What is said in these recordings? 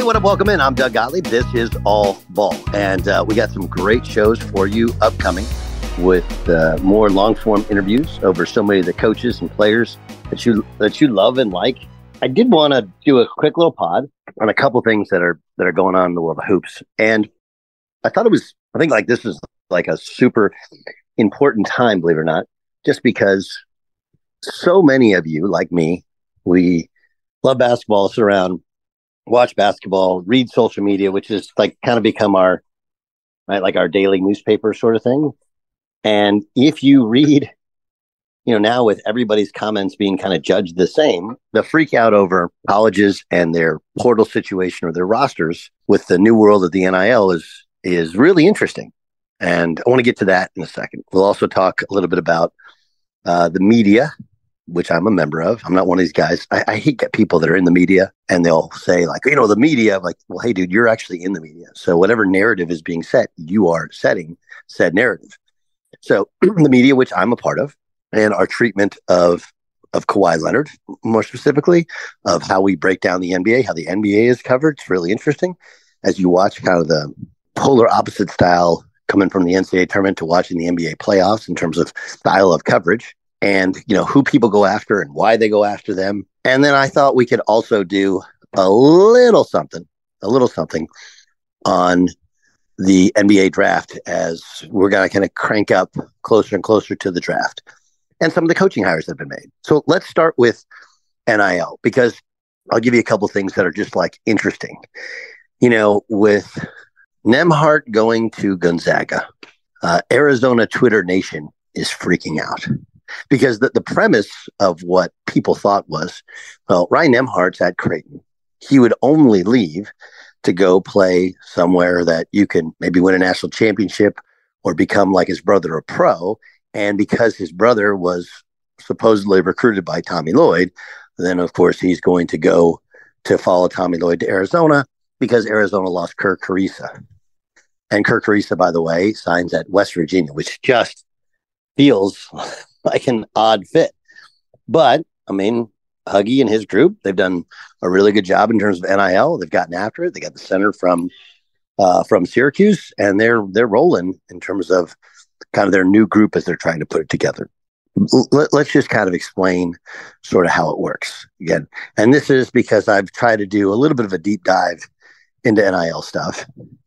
Hey, what up? Welcome in. I'm Doug Gottlieb. This is All Ball. And uh, we got some great shows for you upcoming with uh, more long form interviews over so many of the coaches and players that you that you love and like. I did want to do a quick little pod on a couple things that are that are going on in the world of hoops, and I thought it was I think like this is like a super important time, believe it or not, just because so many of you like me, we love basketball, sit around, watch basketball, read social media, which is like kind of become our right, like our daily newspaper sort of thing. And if you read, you know, now with everybody's comments being kind of judged the same, the freak out over colleges and their portal situation or their rosters with the new world of the NIL is is really interesting. And I want to get to that in a second. We'll also talk a little bit about uh, the media, which I'm a member of. I'm not one of these guys. I, I hate get people that are in the media and they'll say like, you know, the media. I'm like, well, hey, dude, you're actually in the media. So whatever narrative is being set, you are setting said narrative. So the media, which I'm a part of, and our treatment of of Kawhi Leonard, more specifically, of how we break down the NBA, how the NBA is covered. It's really interesting as you watch kind of the polar opposite style coming from the NCAA tournament to watching the NBA playoffs in terms of style of coverage and you know who people go after and why they go after them. And then I thought we could also do a little something, a little something on the NBA draft as we're going to kind of crank up closer and closer to the draft and some of the coaching hires that have been made. So let's start with NIL because I'll give you a couple things that are just like interesting. You know, with Nembhard going to Gonzaga, uh, Arizona Twitter Nation is freaking out because the, the premise of what people thought was, well, Ryan Nembhard's at Creighton. He would only leave to go play somewhere that you can maybe win a national championship or become like his brother a pro. And because his brother was supposedly recruited by Tommy Lloyd, then of course he's going to go to follow Tommy Lloyd to Arizona because Arizona lost Kerr Kriisa. And Kerr Kriisa, by the way, signs at West Virginia, which just feels like an odd fit. But I mean, Huggy and his group, they've done a really good job in terms of NIL. They've gotten after it. They got the center from uh, from Syracuse, and they're they're rolling in terms of kind of their new group as they're trying to put it together. Let, let's just kind of explain sort of how it works again. And this is because I've tried to do a little bit of a deep dive into NIL stuff,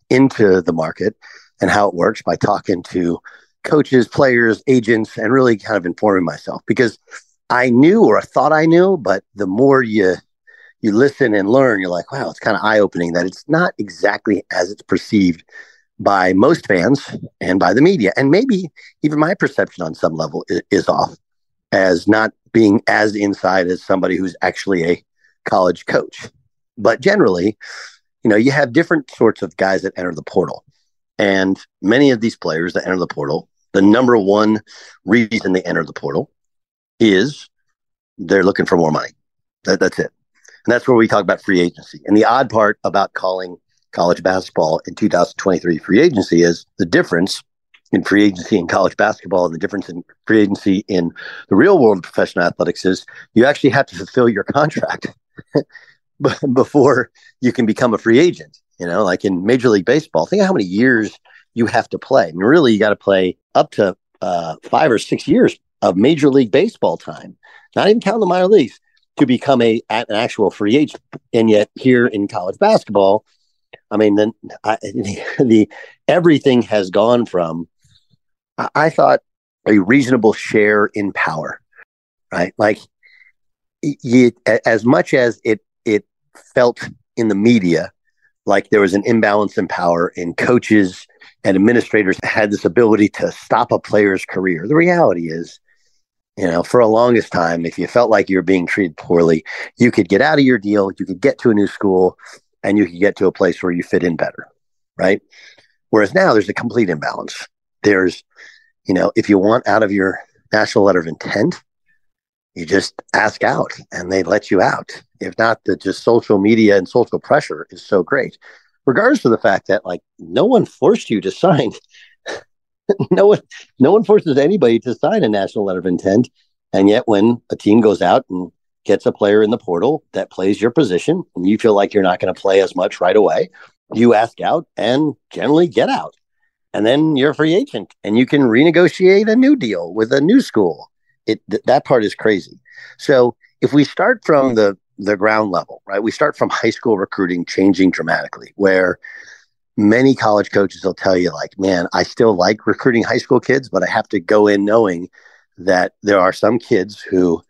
into the market, and how it works by talking to coaches, players, agents, and really kind of informing myself because I knew or I thought I knew, but the more you you listen and learn, you're like, wow, it's kind of eye opening that it's not exactly as it's perceived by most fans and by the media, and maybe even my perception on some level is, off as not being as inside as somebody who's actually a college coach. But generally, you know, you have different sorts of guys that enter the portal. And many of these players that enter the portal, the number one reason they enter the portal is they're looking for more money. That, that's it. And that's where we talk about free agency. And the odd part about calling college basketball in 2023 free agency is the difference in free agency in college basketball and the difference in free agency in the real world of professional athletics is you actually have to fulfill your contract before you can become a free agent. You know, like in Major League Baseball, think of how many years you have to play. I mean, really, you got to play up to uh, five or six years of Major League Baseball time, not even counting the minor leagues, to become a an actual free agent. And yet here in college basketball, I mean, then the, the everything has gone from I, I thought a reasonable share in power, right? Like you, as much as it it felt in the media like there was an imbalance in power in coaches and administrators had this ability to stop a player's career. The reality is, you know, for a longest time, if you felt like you were being treated poorly, you could get out of your deal, you could get to a new school, and you could get to a place where you fit in better, right? Whereas now there's a complete imbalance. There's, you know, if you want out of your national letter of intent, you just ask out and they let you out. If not, the just social media and social pressure is so great, regardless of the fact that like no one forced you to sign. no one, no one forces anybody to sign a national letter of intent. And yet, when a team goes out and gets a player in the portal that plays your position, and you feel like you're not going to play as much right away, you ask out and generally get out. And then you're a free agent and you can renegotiate a new deal with a new school it th- that part is crazy. So if we start from the the ground level, right? We start from high school recruiting changing dramatically, where many college coaches will tell you, like, man, I still like recruiting high school kids, but I have to go in knowing that there are some kids who,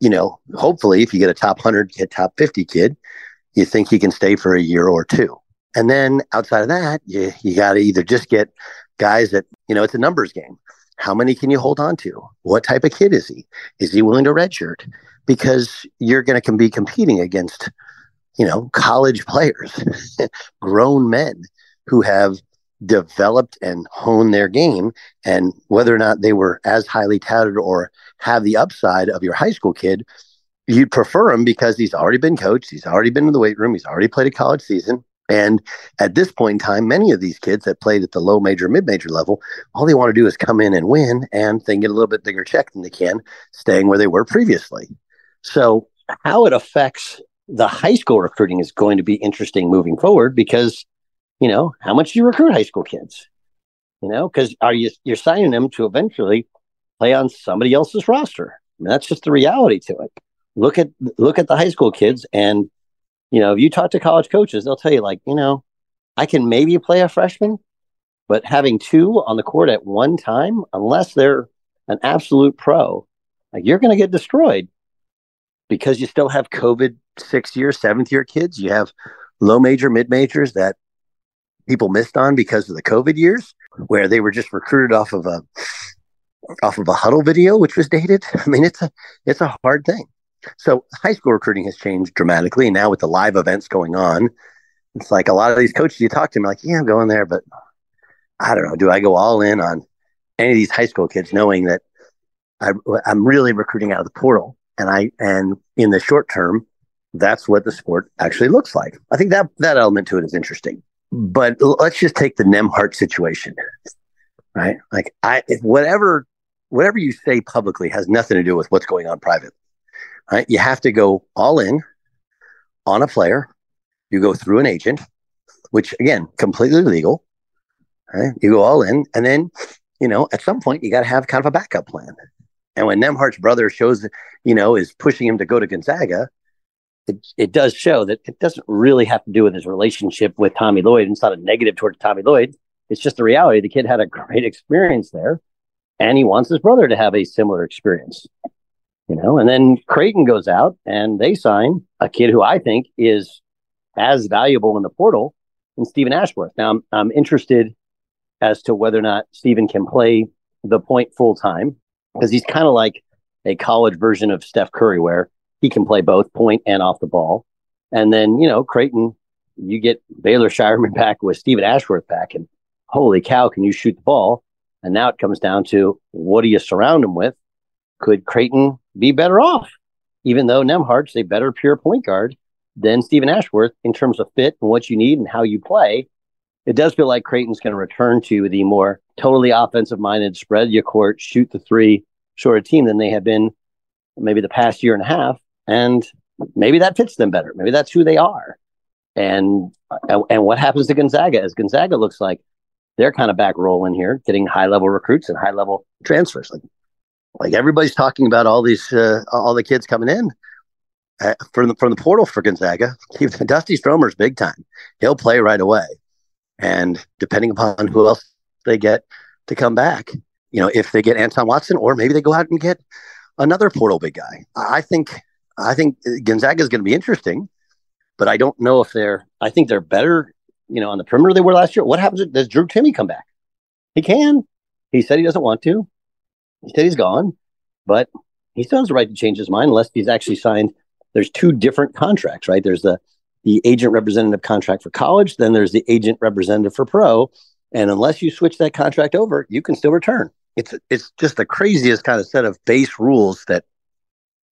you know, hopefully if you get a top 100 kid, top 50 kid, you think he can stay for a year or two. And then outside of that, you, you got to either just get guys that, you know, it's a numbers game. How many can you hold on to? What type of kid is he? Is he willing to redshirt? Because you're going to be competing against, you know, college players, grown men who have developed and honed their game. And whether or not they were as highly touted or have the upside of your high school kid, you'd prefer him because he's already been coached, he's already been in the weight room, he's already played a college season, and at this point in time, many of these kids that played at the low major, mid major level, all they want to do is come in and win, and they get a little bit bigger check than they can, staying where they were previously. So, how it affects the high school recruiting is going to be interesting moving forward because, you know, how much do you recruit high school kids? You know, because are you you're signing them to eventually play on somebody else's roster? I mean, that's just the reality to it. Look at look at the high school kids and you know, if you talk to college coaches, they'll tell you, like, you know, I can maybe play a freshman, but having two on the court at one time, unless they're an absolute pro, like you're going to get destroyed because you still have COVID sixth year, seventh year kids. You have low major, mid majors that people missed on because of the COVID years, where they were just recruited off of a off of a Hudl video, which was dated. I mean, it's a it's a hard thing. So high school recruiting has changed dramatically. And now with the live events going on, it's like a lot of these coaches you talk to them like, yeah, I'm going there, but I don't know. Do I go all in on any of these high school kids knowing that I, I'm really recruiting out of the portal? And I, and in the short term, that's what the sport actually looks like. I think that that element to it is interesting. But let's just take the Nembhard situation, right? Like I, whatever, whatever you say publicly has nothing to do with what's going on privately. Right? You have to go all in on a player. You go through an agent, which again, completely legal. Right? You go all in, and then you know at some point you got to have kind of a backup plan. And when Nembhard's brother shows, you know, is pushing him to go to Gonzaga, it, it does show that it doesn't really have to do with his relationship with Tommy Lloyd. It's not a negative towards Tommy Lloyd. It's just the reality. The kid had a great experience there, and he wants his brother to have a similar experience you know, and then Creighton goes out and they sign a kid who I think is as valuable in the portal than Stephen Ashworth. Now I'm, I'm interested as to whether or not Stephen can play the point full time because he's kind of like a college version of Steph Curry where he can play both point and off the ball. And then, you know, Creighton, you get Baylor Scheierman back with Stephen Ashworth back and holy cow, can you shoot the ball? And now it comes down to what do you surround him with? Could Creighton be better off, even though Nembhard's a better pure point guard than Stephen Ashworth in terms of fit and what you need and how you play. It does feel like Creighton's going to return to the more totally offensive minded, spread your court, shoot the three shorter team than they have been maybe the past year and a half. And maybe that fits them better. Maybe that's who they are. And and what happens to Gonzaga as Gonzaga looks like they're kind of back rolling here, getting high level recruits and high level transfers. Like Like everybody's talking about all these, uh, all the kids coming in uh, from the, from the portal for Gonzaga. Dusty Stromer's big time. He'll play right away. And depending upon who else they get to come back, you know, if they get Anton Watson, or maybe they go out and get another portal big guy. I think I think Gonzaga is going to be interesting, but I don't know if they're. I think they're better, you know, on the perimeter they were last year. What happens? Does Drew Timme come back? He can. He said he doesn't want to. He said he's gone, but he still has the right to change his mind unless he's actually signed. There's two different contracts, right? There's the the agent representative contract for college, then there's the agent representative for pro. And unless you switch that contract over, you can still return. It's it's just the craziest kind of set of base rules that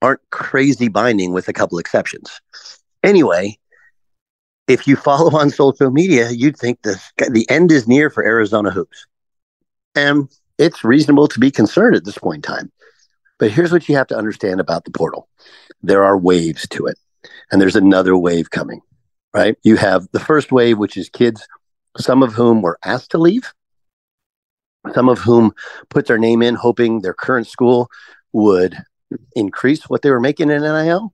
aren't crazy binding with a couple exceptions. Anyway, if you follow on social media, you'd think the the end is near for Arizona hoops. And it's reasonable to be concerned at this point in time. But here's what you have to understand about the portal. There are waves to it and there's another wave coming, right? You have the first wave, which is kids, some of whom were asked to leave, some of whom put their name in hoping their current school would increase what they were making in NIL,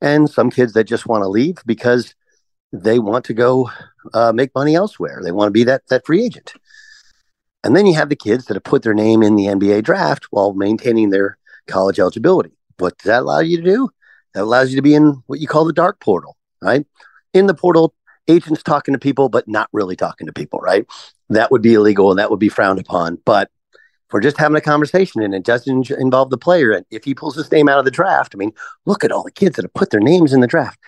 and some kids that just want to leave because they want to go uh, make money elsewhere. They want to be that that free agent. And then you have the kids that have put their name in the NBA draft while maintaining their college eligibility. What does that allow you to do? That allows you to be in what you call the dark portal, right? In the portal, agents talking to people, but not really talking to people, right? That would be illegal and that would be frowned upon. But for just having a conversation and it doesn't involve the player, and if he pulls his name out of the draft, I mean, look at all the kids that have put their names in the draft.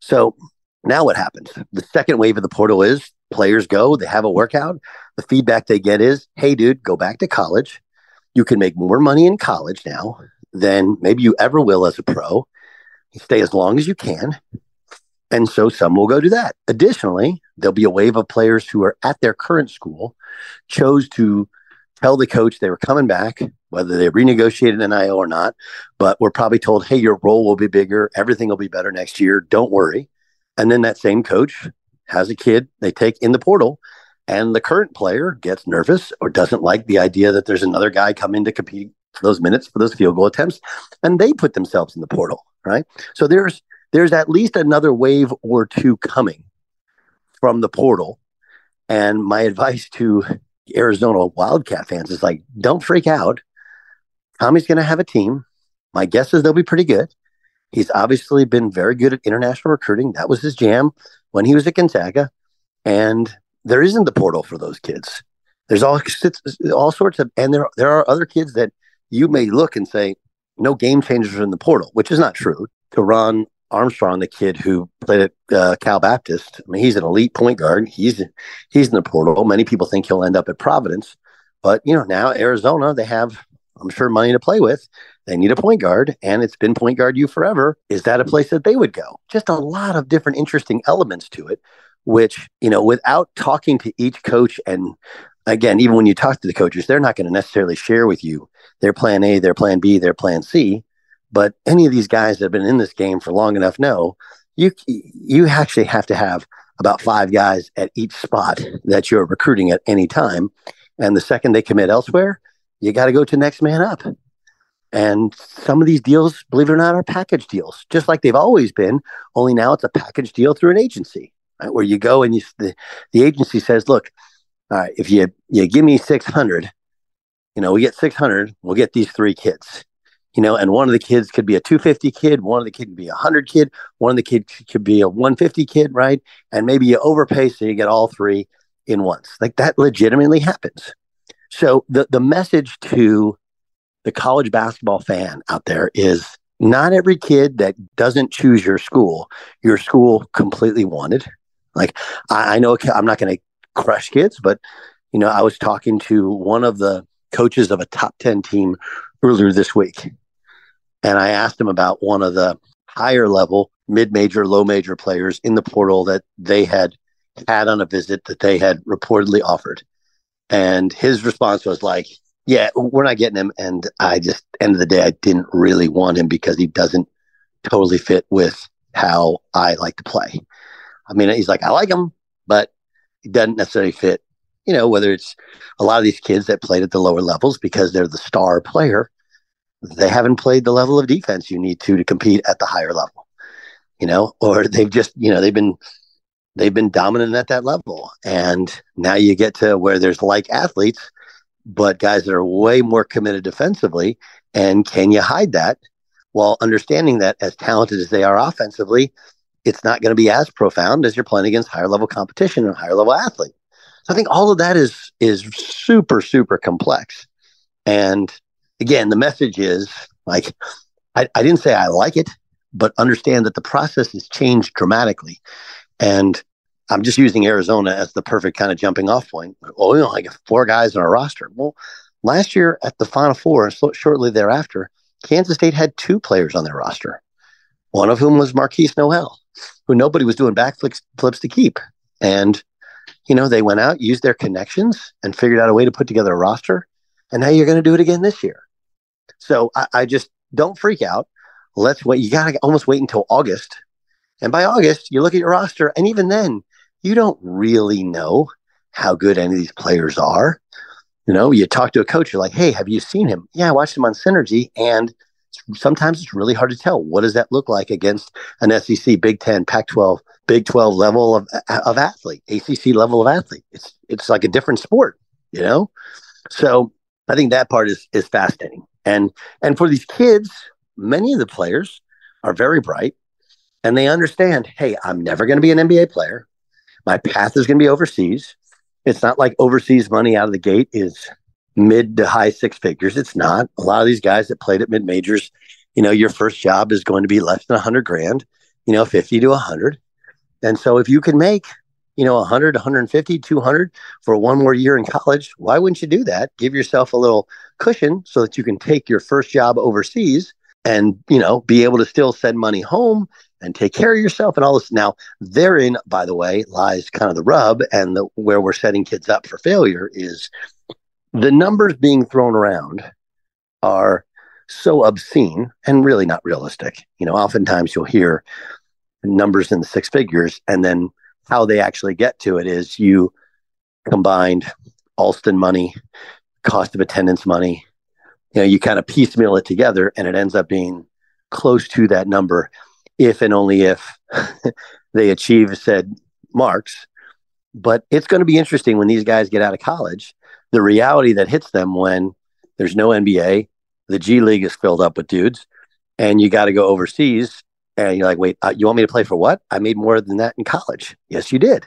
So now what happens? The second wave of the portal is players go, they have a workout. The feedback they get is, hey, dude, go back to college. You can make more money in college now than maybe you ever will as a pro stay as long as you can. And so some will go do that. Additionally, there'll be a wave of players who are at their current school, chose to tell the coach they were coming back, whether they renegotiated an IO or not, but were probably told, hey, your role will be bigger. Everything will be better next year. Don't worry. And then that same coach has a kid they take in the portal, and the current player gets nervous or doesn't like the idea that there's another guy coming to compete for those minutes for those field goal attempts, and they put themselves in the portal right? So there's there's at least another wave or two coming from the portal. And my advice to Arizona Wildcat fans is like, don't freak out. Tommy's going to have a team. My guess is they'll be pretty good. He's obviously been very good at international recruiting. That was his jam when he was at Gonzaga. And there isn't the portal for those kids. There's all all sorts of, and there there are other kids that you may look and say, no game changers in the portal, which is not true. Ron Armstrong, the kid who played at uh, Cal Baptist, I mean, he's an elite point guard. He's he's in the portal. Many people think he'll end up at Providence, but you know now Arizona, they have, I'm sure, money to play with. They need a point guard, and it's been point guard you forever. Is that a place that they would go? Just a lot of different interesting elements to it, which you know, without talking to each coach and again, even when you talk to the coaches, they're not going to necessarily share with you their plan A, their plan B, their plan C. But any of these guys that have been in this game for long enough know you you actually have to have about five guys at each spot that you're recruiting at any time. And the second they commit elsewhere, you got to go to next man up. And some of these deals, believe it or not, are package deals, just like they've always been. Only now it's a package deal through an agency, right? where you go and you, the, the agency says, "Look, all right, if you you give me six hundred, you know, we get 600, we'll get these three kids, you know, and one of the kids could be a 250 kid, one of the kid could be a 100 kid, one of the kid could be a 150 kid, right? And maybe you overpay so you get all three in once. Like that legitimately happens. So the, the message to the college basketball fan out there is not every kid that doesn't choose your school, your school completely wanted. Like I, I know I'm not going to crush kids, but you know, I was talking to one of the coaches of a top 10 team earlier this week. And I asked him about one of the higher level, mid major, low major players in the portal that they had had on a visit that they had reportedly offered. And his response was like, yeah, we're not getting him. And I just, end of the day, I didn't really want him because he doesn't totally fit with how I like to play. I mean, he's like, I like him, but he doesn't necessarily fit you know, whether it's a lot of these kids that played at the lower levels because they're the star player, they haven't played the level of defense you need to to compete at the higher level, you know, or they've just, you know, they've been they've been dominant at that level. And now you get to where there's like athletes, but guys that are way more committed defensively. And can you hide that while understanding that as talented as they are offensively, it's not going to be as profound as you're playing against higher level competition and higher level athlete. So I think all of that is is super super complex. And again, the message is like I, I didn't say I like it, but understand that the process has changed dramatically. And I'm just using Arizona as the perfect kind of jumping off point. Oh, you know, like four guys on our roster. Well, last year at the Final Four, so shortly thereafter, Kansas State had two players on their roster. One of whom was Markquis Nowell, who nobody was doing backflips flips to keep. And, you know, they went out, used their connections, and figured out a way to put together a roster. And now you're going to do it again this year. So I, I just don't freak out. Let's wait. You got to almost wait until August. And by August, you look at your roster, and even then, you don't really know how good any of these players are. You know, you talk to a coach, you're like, hey, have you seen him? Yeah, I watched him on Synergy. And sometimes it's really hard to tell. What does that look like against an SEC, Big 10, Pac 12, Big 12 level of, of athlete, ACC level of athlete? It's, it's like a different sport, you know? So I think that part is, is fascinating. And, and for these kids, many of the players are very bright and they understand, hey, I'm never going to be an NBA player. My path is going to be overseas. It's not like overseas money out of the gate is mid to high six figures. It's not. A lot of these guys that played at mid majors, you know, your first job is going to be less than 100 grand, you know, 50 to 100. And so if you can make, you know, 100, 150, 200 for one more year in college, why wouldn't you do that? Give yourself a little cushion so that you can take your first job overseas and, you know, be able to still send money home and take care of yourself and all this. Now, therein, by the way, lies kind of the rub and the, where we're setting kids up for failure is the numbers being thrown around are so obscene and really not realistic. You know, oftentimes you'll hear numbers in the six figures, and then how they actually get to it is you combined Alston money, cost of attendance money. You know, you kind of piecemeal it together, and it ends up being close to that number if and only if they achieve said marks. But it's going to be interesting when these guys get out of college, the reality that hits them when there's no NBA, the G League is filled up with dudes, and you got to go overseas. And you're like, wait, uh, you want me to play for what? I made more than that in college. Yes, you did.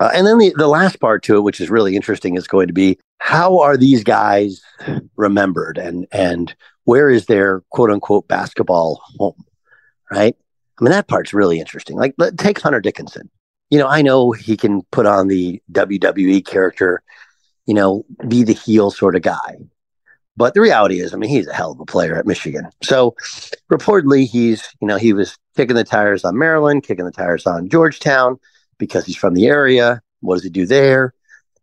Uh, and then the, the last part to it, which is really interesting, is going to be how are these guys remembered and and where is their quote unquote basketball home, right? I mean, that part's really interesting. Like, let, take Hunter Dickinson. You know, I know he can put on the WWE character, you know, be the heel sort of guy. But the reality is, I mean, he's a hell of a player at Michigan. So reportedly, he's, you know, he was kicking the tires on Maryland, kicking the tires on Georgetown because he's from the area. What does he do there?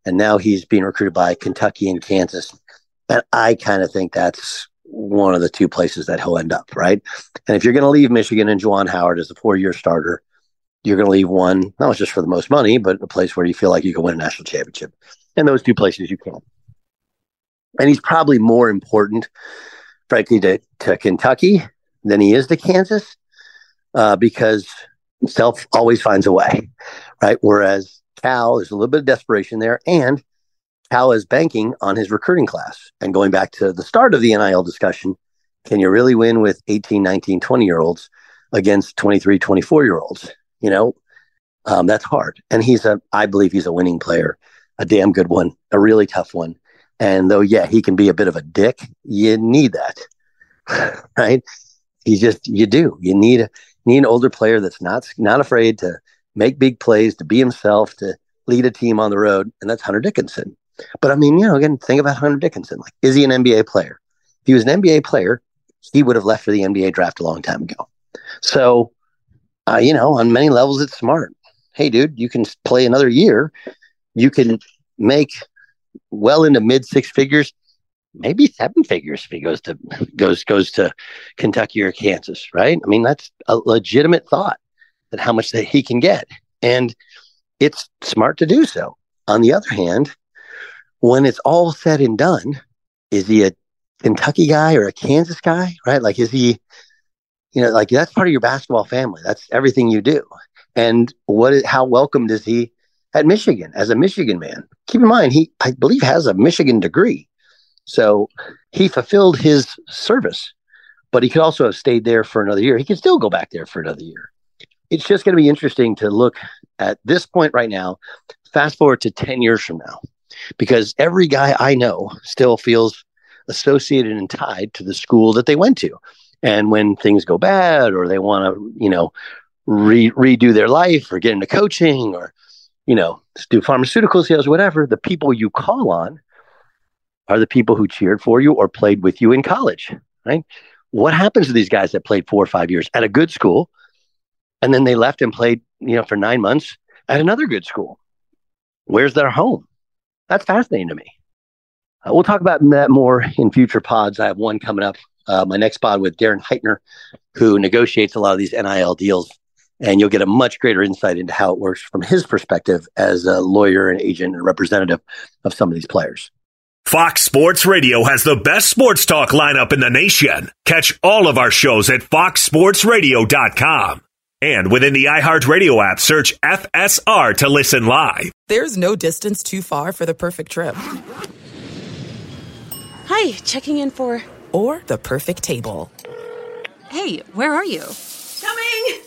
And now he's being recruited by Kentucky and Kansas. And I kind of think that's one of the two places that he'll end up, right? And if you're going to leave Michigan and Juwan Howard as a four year starter, you're going to leave one, not just for the most money, but a place where you feel like you can win a national championship. And those two places you can. And he's probably more important, frankly, to, to Kentucky than he is to Kansas uh, because Self always finds a way, right? Whereas Cal, there's a little bit of desperation there. And Cal is banking on his recruiting class. And going back to the start of the NIL discussion, can you really win with 18, 19, 20 year olds against 23, 24 year olds? You know, um, that's hard. And he's a, I believe he's a winning player, a damn good one, a really tough one. And though, yeah, he can be a bit of a dick, you need that, right? You just, you do. You need, a, need an older player that's not, not afraid to make big plays, to be himself, to lead a team on the road. And that's Hunter Dickinson. But I mean, you know, again, think about Hunter Dickinson. Like, is he an NBA player? If he was an NBA player, he would have left for the NBA draft a long time ago. So, uh, you know, on many levels, it's smart. Hey, dude, you can play another year. You can make well into mid six figures, maybe seven figures if he goes to goes goes to Kentucky or Kansas, right? I mean, that's a legitimate thought that how much that he can get, and it's smart to do so. On the other hand, when it's all said and done, is he a Kentucky guy or a Kansas guy, right? Like, is he, you know, like that's part of your basketball family. That's everything you do. And what is, how welcomed is he at Michigan as a Michigan man? Keep in mind, he, I believe, has a Michigan degree. So he fulfilled his service, but he could also have stayed there for another year. He could still go back there for another year. It's just going to be interesting to look at this point right now, fast forward to 10 years from now, because every guy I know still feels associated and tied to the school that they went to. And when things go bad or they want to, you know, re- redo their life or get into coaching or, you know, do pharmaceutical sales, whatever, the people you call on are the people who cheered for you or played with you in college, right? What happens to these guys that played four or five years at a good school and then they left and played, you know, for nine months at another good school? Where's their home? That's fascinating to me. Uh, we'll talk about that more in future pods. I have one coming up, uh, my next pod with Darren Heitner, who negotiates a lot of these NIL deals. And you'll get a much greater insight into how it works from his perspective as a lawyer and agent and representative of some of these players. Fox Sports Radio has the best sports talk lineup in the nation. Catch all of our shows at foxsportsradio.com. And within the iHeartRadio app, search FSR to listen live. There's no distance too far for the perfect trip. Hi, checking in for. Or the perfect table. Hey, where are you? Coming!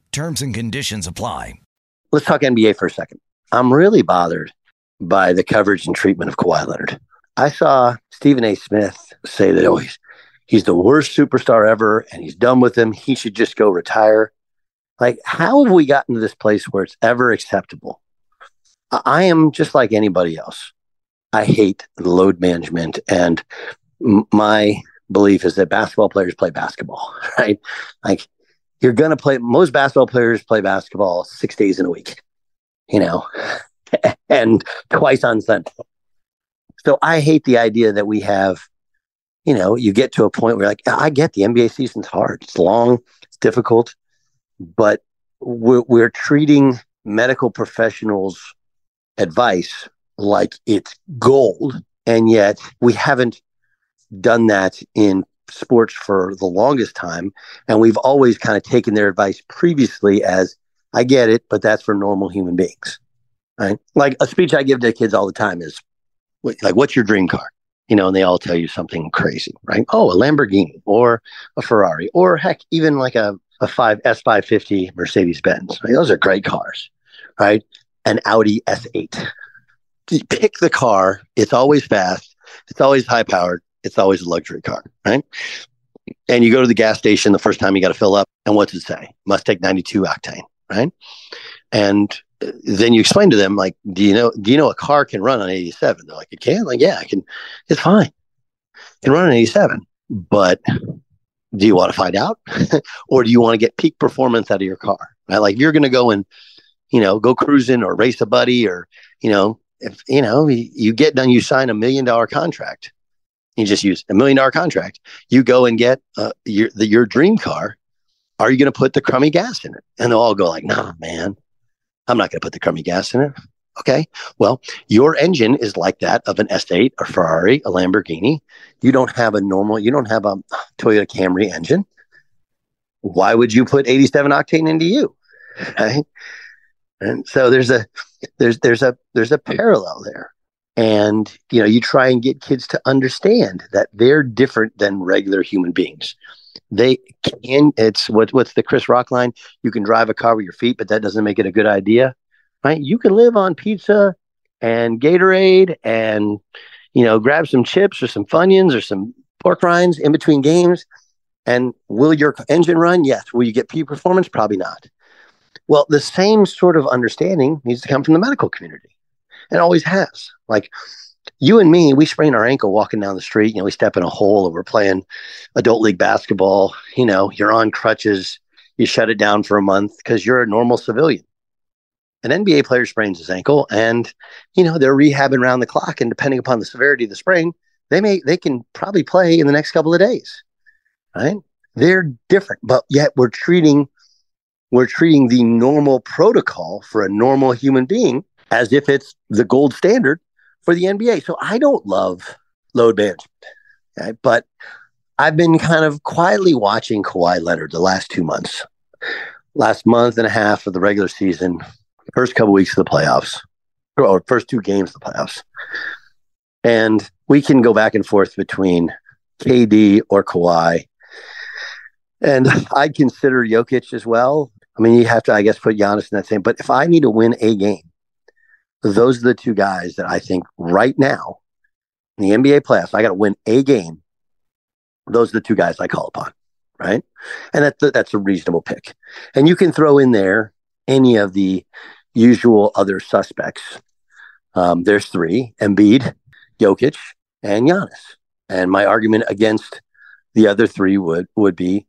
Terms and conditions apply. Let's talk NBA for a second. I'm really bothered by the coverage and treatment of Kawhi Leonard. I saw Stephen A. Smith say that oh, he's, he's the worst superstar ever and he's done with him. He should just go retire. Like, how have we gotten to this place where it's ever acceptable? I am just like anybody else. I hate load management. And my belief is that basketball players play basketball, right? Like, you're going to play, most basketball players play basketball six days in a week, you know, and twice on Sunday. So I hate the idea that we have, you know, you get to a point where like, I get the NBA season's hard. It's long, it's difficult, but we're, we're treating medical professionals' advice like it's gold. And yet we haven't done that in sports for the longest time. And we've always kind of taken their advice previously as, I get it, but that's for normal human beings. Right. Like a speech I give to kids all the time is like, what's your dream car? You know, and they all tell you something crazy, right? Oh, a Lamborghini or a Ferrari, or heck, even like a, a five S550 Mercedes Benz. Right? Those are great cars, right? An Audi S8. Pick the car. It's always fast. It's always high powered it's always a luxury car, right? And you go to the gas station the first time you got to fill up, and what's it say? Must take 92 octane, right? And uh, then you explain to them, like, do you know, do you know a car can run on 87? They're like, it can? Like, yeah, I can. It's fine. It can run on 87. But do you want to find out? or do you want to get peak performance out of your car? Right? Like, if you're going to go and, you know, go cruising or race a buddy or, you know, if, you know, you get done, you sign a million dollar contract you just use a million dollar contract. You go and get uh, your the, your dream car. Are you going to put the crummy gas in it? And they'll all go like, "Nah, man, I'm not going to put the crummy gas in it." Okay, well, your engine is like that of an S8, a Ferrari, a Lamborghini. You don't have a normal. You don't have a Toyota Camry engine. Why would you put 87 octane into you? Right? And so there's a there's there's a there's a parallel there and you know you try and get kids to understand that they're different than regular human beings they can it's what what's the chris rock line you can drive a car with your feet but that doesn't make it a good idea right you can live on pizza and Gatorade and, you know, grab some chips or some Funyuns or some pork rinds in between games. And will your engine run? Yes. Will you get peak performance? Probably not. Well, the same sort of understanding needs to come from the medical community and always has. Like you and me, we sprain our ankle walking down the street. You know, we step in a hole or we're playing adult league basketball. You know, you're on crutches. You shut it down for a month because you're a normal civilian. An NBA player sprains his ankle and, you know, they're rehabbing around the clock. And depending upon the severity of the sprain, they may, they can probably play in the next couple of days. Right. They're different, but yet we're treating, we're treating the normal protocol for a normal human being as if it's the gold standard for the NBA. So I don't love load management, okay? but I've been kind of quietly watching Kawhi Leonard the last two months, last month and a half of the regular season, first couple weeks of the playoffs, or first two games of the playoffs. And we can go back and forth between KD or Kawhi. And I'd consider Jokic as well. I mean, you have to, I guess, put Giannis in that same. But if I need to win a game, those are the two guys that I think right now in the NBA playoffs, I got to win a game. Those are the two guys I call upon, right? And that's that's a reasonable pick. And you can throw in there any of the usual other suspects. Um, there's three: Embiid, Jokic, and Giannis. And my argument against the other three would would be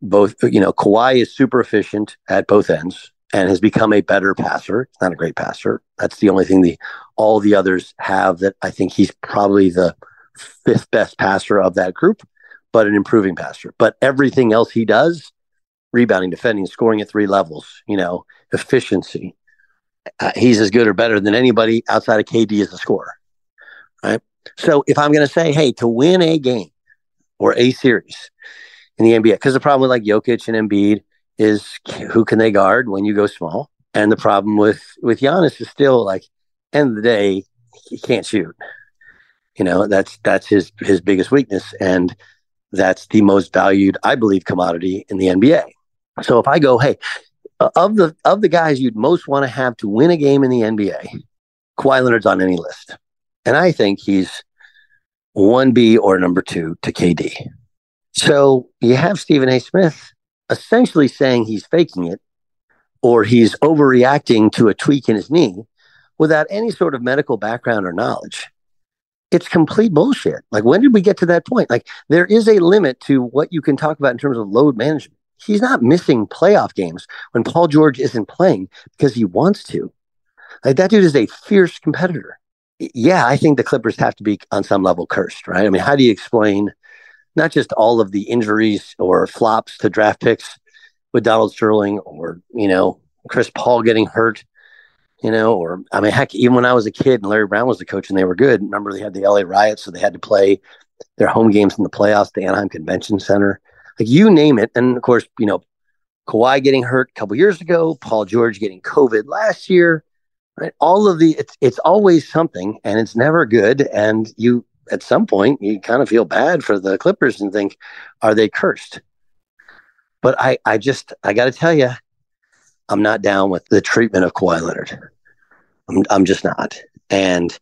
both. You know, Kawhi is super efficient at both ends and has become a better passer. Not a great passer. That's the only thing the all the others have that I think he's probably the fifth best passer of that group, but an improving passer. But everything else he does, rebounding, defending, scoring at three levels, you know, efficiency. Uh, he's as good or better than anybody outside of KD as a scorer. Right. So if I'm going to say, hey, to win a game or a series in the NBA, because the problem with like Jokic and Embiid is who can they guard when you go small? And the problem with with Giannis is still like end of the day he can't shoot. You know that's that's his his biggest weakness, and that's the most valued, I believe, commodity in the NBA. So if I go, hey, of the of the guys you'd most want to have to win a game in the NBA, Kawhi Leonard's on any list, and I think he's one B or number two to KD. So you have Stephen A. Smith essentially saying he's faking it or he's overreacting to a tweak in his knee without any sort of medical background or knowledge. It's complete bullshit. Like, when did we get to that point? Like, there is a limit to what you can talk about in terms of load management. He's not missing playoff games when Paul George isn't playing because he wants to. Like, that dude is a fierce competitor. Yeah, I think the Clippers have to be on some level cursed, right? I mean, how do you explain not just all of the injuries or flops to draft picks with Donald Sterling or, you know, Chris Paul getting hurt, you know, or I mean, heck, even when I was a kid and Larry Brown was the coach and they were good, remember they had the LA riots, so they had to play their home games in the playoffs, the Anaheim Convention Center. Like you name it. And of course, you know, Kawhi getting hurt a couple years ago, Paul George getting COVID last year. Right. All of the it's it's always something and it's never good. And you at some point you kind of feel bad for the Clippers and think, are they cursed? But I, I just, I got to tell you, I'm not down with the treatment of Kawhi Leonard. I'm, I'm just not. And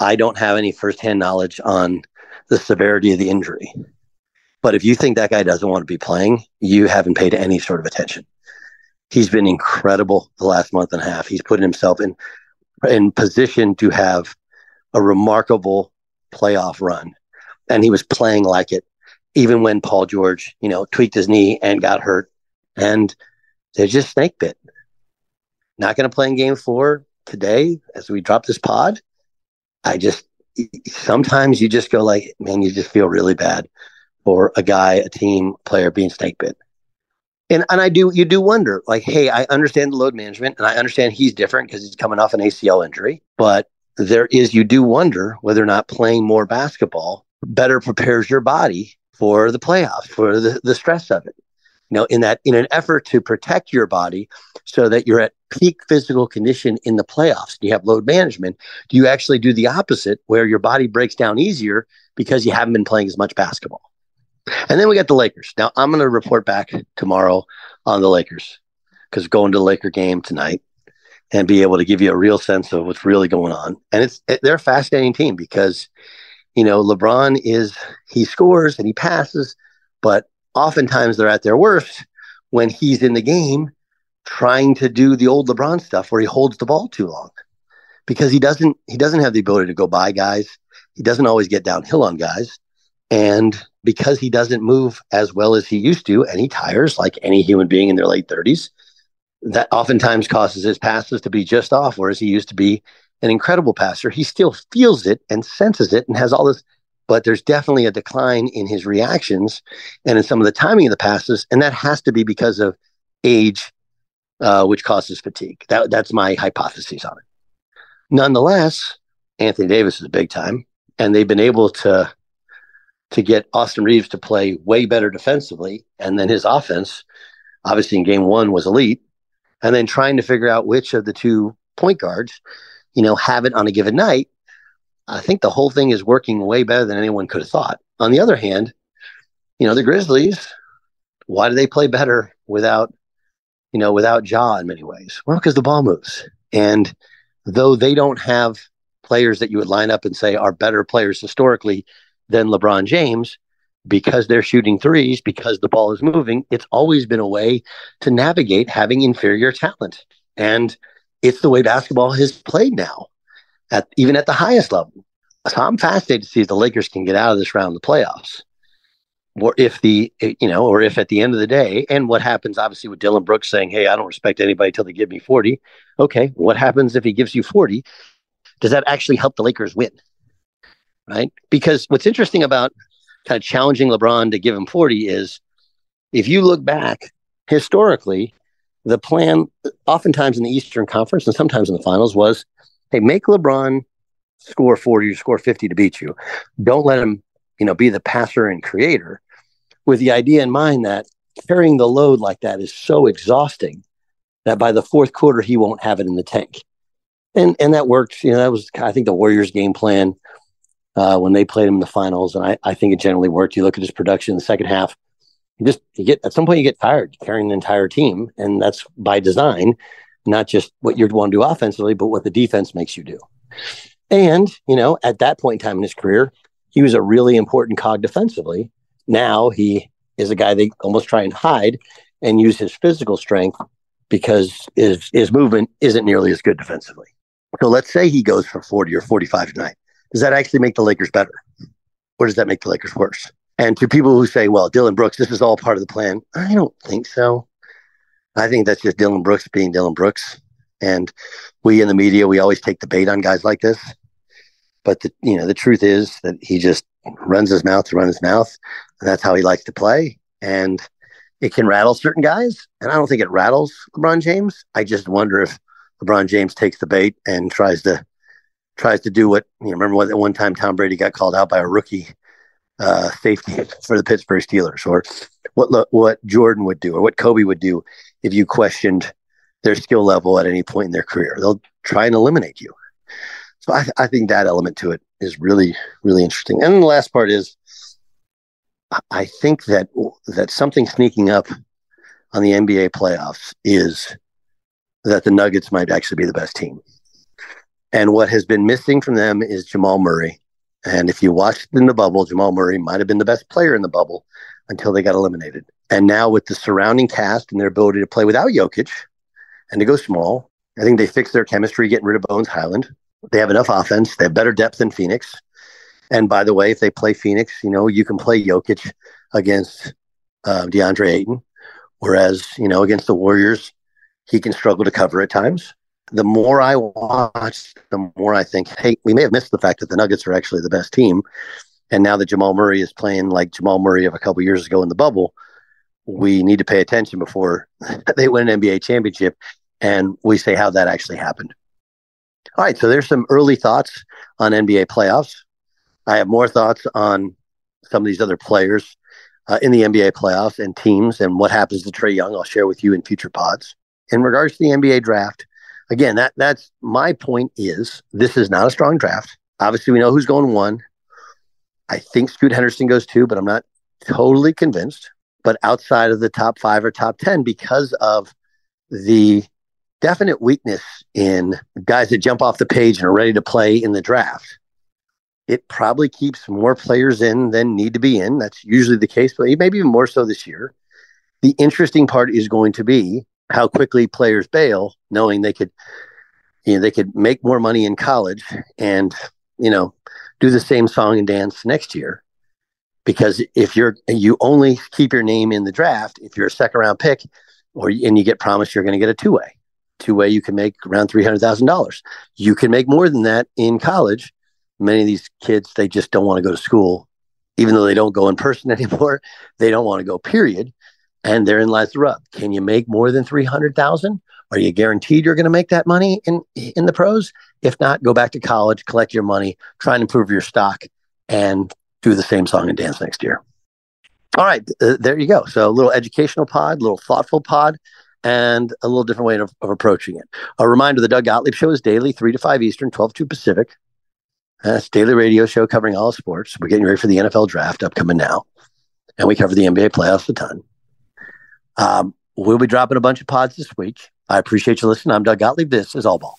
I don't have any firsthand knowledge on the severity of the injury. But if you think that guy doesn't want to be playing, you haven't paid any sort of attention. He's been incredible the last month and a half. He's put himself in in position to have a remarkable playoff run. And he was playing like it, even when Paul George, you know, tweaked his knee and got hurt. And they're just snake bit. Not going to play in game four today as we drop this pod. I just, sometimes you just go like, man, you just feel really bad for a guy, a team player being snake bit. And, and I do, you do wonder like, hey, I understand the load management and I understand he's different because he's coming off an ACL injury, but there is you do wonder whether or not playing more basketball better prepares your body for the playoffs, for the, the stress of it. You know, in that in an effort to protect your body so that you're at peak physical condition in the playoffs, you have load management. Do you actually do the opposite where your body breaks down easier because you haven't been playing as much basketball? And then we got the Lakers. Now I'm going to report back tomorrow on the Lakers because going to the Laker game tonight and be able to give you a real sense of what's really going on. And it's they're a fascinating team because you know LeBron is he scores and he passes, but oftentimes they're at their worst when he's in the game trying to do the old LeBron stuff where he holds the ball too long because he doesn't he doesn't have the ability to go by guys. He doesn't always get downhill on guys. And because he doesn't move as well as he used to and he tires like any human being in their late 30s, that oftentimes causes his passes to be just off, whereas he used to be an incredible passer. He still feels it and senses it and has all this, but there's definitely a decline in his reactions and in some of the timing of the passes. And that has to be because of age, uh, which causes fatigue. That, that's my hypothesis on it. Nonetheless, Anthony Davis is a big time, and they've been able to to get Austin Reaves to play way better defensively, and then his offense, obviously in game one, was elite and then trying to figure out which of the two point guards, you know, have it on a given night. I think the whole thing is working way better than anyone could have thought. On the other hand, you know, the Grizzlies, why do they play better without, you know, without Ja in many ways? Well, because the ball moves. And though they don't have players that you would line up and say are better players historically than LeBron James, because they're shooting threes, because the ball is moving, it's always been a way to navigate having inferior talent. And it's the way basketball has played now, at even at the highest level. So I'm fascinated to see if the Lakers can get out of this round of the playoffs. Or if the you know, or if at the end of the day, and what happens obviously with Dillon Brooks saying, Hey, I don't respect anybody till they give me 40. Okay, what happens if he gives you 40? Does that actually help the Lakers win? Right? Because what's interesting about kind of challenging LeBron to give him 40 is if you look back historically, the plan oftentimes in the Eastern Conference and sometimes in the finals was hey, make LeBron score 40 or score 50 to beat you. Don't let him, you know, be the passer and creator with the idea in mind that carrying the load like that is so exhausting that by the fourth quarter he won't have it in the tank. And and that worked. You know, that was I think the Warriors game plan uh, when they played him in the finals, and I, I think it generally worked. You look at his production in the second half, you just you get at some point you get tired carrying the entire team, and that's by design, not just what you want to do offensively, but what the defense makes you do. And you know, at that point in time in his career, he was a really important cog defensively. Now he is a guy they almost try and hide and use his physical strength because his his movement isn't nearly as good defensively. So let's say he goes for 40 or 45 tonight does that actually make the Lakers better? Or does that make the Lakers worse? And to people who say, well, Dillon Brooks, this is all part of the plan, I don't think so. I think that's just Dillon Brooks being Dillon Brooks. And we in the media, we always take the bait on guys like this. But the you know, the truth is that he just runs his mouth to run his mouth. And that's how he likes to play. And it can rattle certain guys. And I don't think it rattles LeBron James. I just wonder if LeBron James takes the bait and tries to tries to do what you know, remember what one time Tom Brady got called out by a rookie uh, safety for the Pittsburgh Steelers, or what what Jordan would do, or what Kobe would do if you questioned their skill level at any point in their career. They'll try and eliminate you. So I, I think that element to it is really really interesting. And the last part is, I think that that something sneaking up on the NBA playoffs is that the Nuggets might actually be the best team. And what has been missing from them is Jamal Murray. And if you watched in the bubble, Jamal Murray might have been the best player in the bubble until they got eliminated. And now with the surrounding cast and their ability to play without Jokic and to go small, I think they fixed their chemistry getting rid of Bones Hyland. They have enough offense. They have better depth than Phoenix. And by the way, if they play Phoenix, you know, you can play Jokic against uh, DeAndre Ayton. Whereas, you know, against the Warriors, he can struggle to cover at times the more I watch, the more I think, hey, we may have missed the fact that the Nuggets are actually the best team. And now that Jamal Murray is playing like Jamal Murray of a couple years ago in the bubble, we need to pay attention before they win an NBA championship. And we say how that actually happened. All right. So there's some early thoughts on NBA playoffs. I have more thoughts on some of these other players uh, in the NBA playoffs and teams and what happens to Trae Young. I'll share with you in future pods. In regards to the NBA draft, again, that that's my point is this is not a strong draft. Obviously, we know who's going one. I think Scoot Henderson goes two, but I'm not totally convinced. But outside of the top five or top 10, because of the definite weakness in guys that jump off the page and are ready to play in the draft. It probably keeps more players in than need to be in. That's usually the case, but maybe even more so this year. The interesting part is going to be how quickly players bail, knowing they could, you know, they could make more money in college and, you know, do the same song and dance next year. Because if you're you only keep your name in the draft if you're a second round pick, or and you get promised you're going to get a two way, two way you can make around three hundred thousand dollars. You can make more than that in college. Many of these kids they just don't want to go to school, even though they don't go in person anymore. They don't want to go. Period. And therein lies the rub. Can you make more than 300,000? Are you guaranteed you're going to make that money in in the pros? If not, go back to college, collect your money, try and improve your stock and do the same song and dance next year. All right, uh, there you go. So a little educational pod, a little thoughtful pod, and a little different way of, of, approaching it. A reminder, the Doug Gottlieb Show is daily, 3 to 5 Eastern, 12 to Pacific. That's daily radio show covering all sports. We're getting ready for the NFL draft upcoming now. And we cover the NBA playoffs a ton. Um, we'll be dropping a bunch of pods this week. I appreciate you listening. I'm Doug Gottlieb. This is All Ball.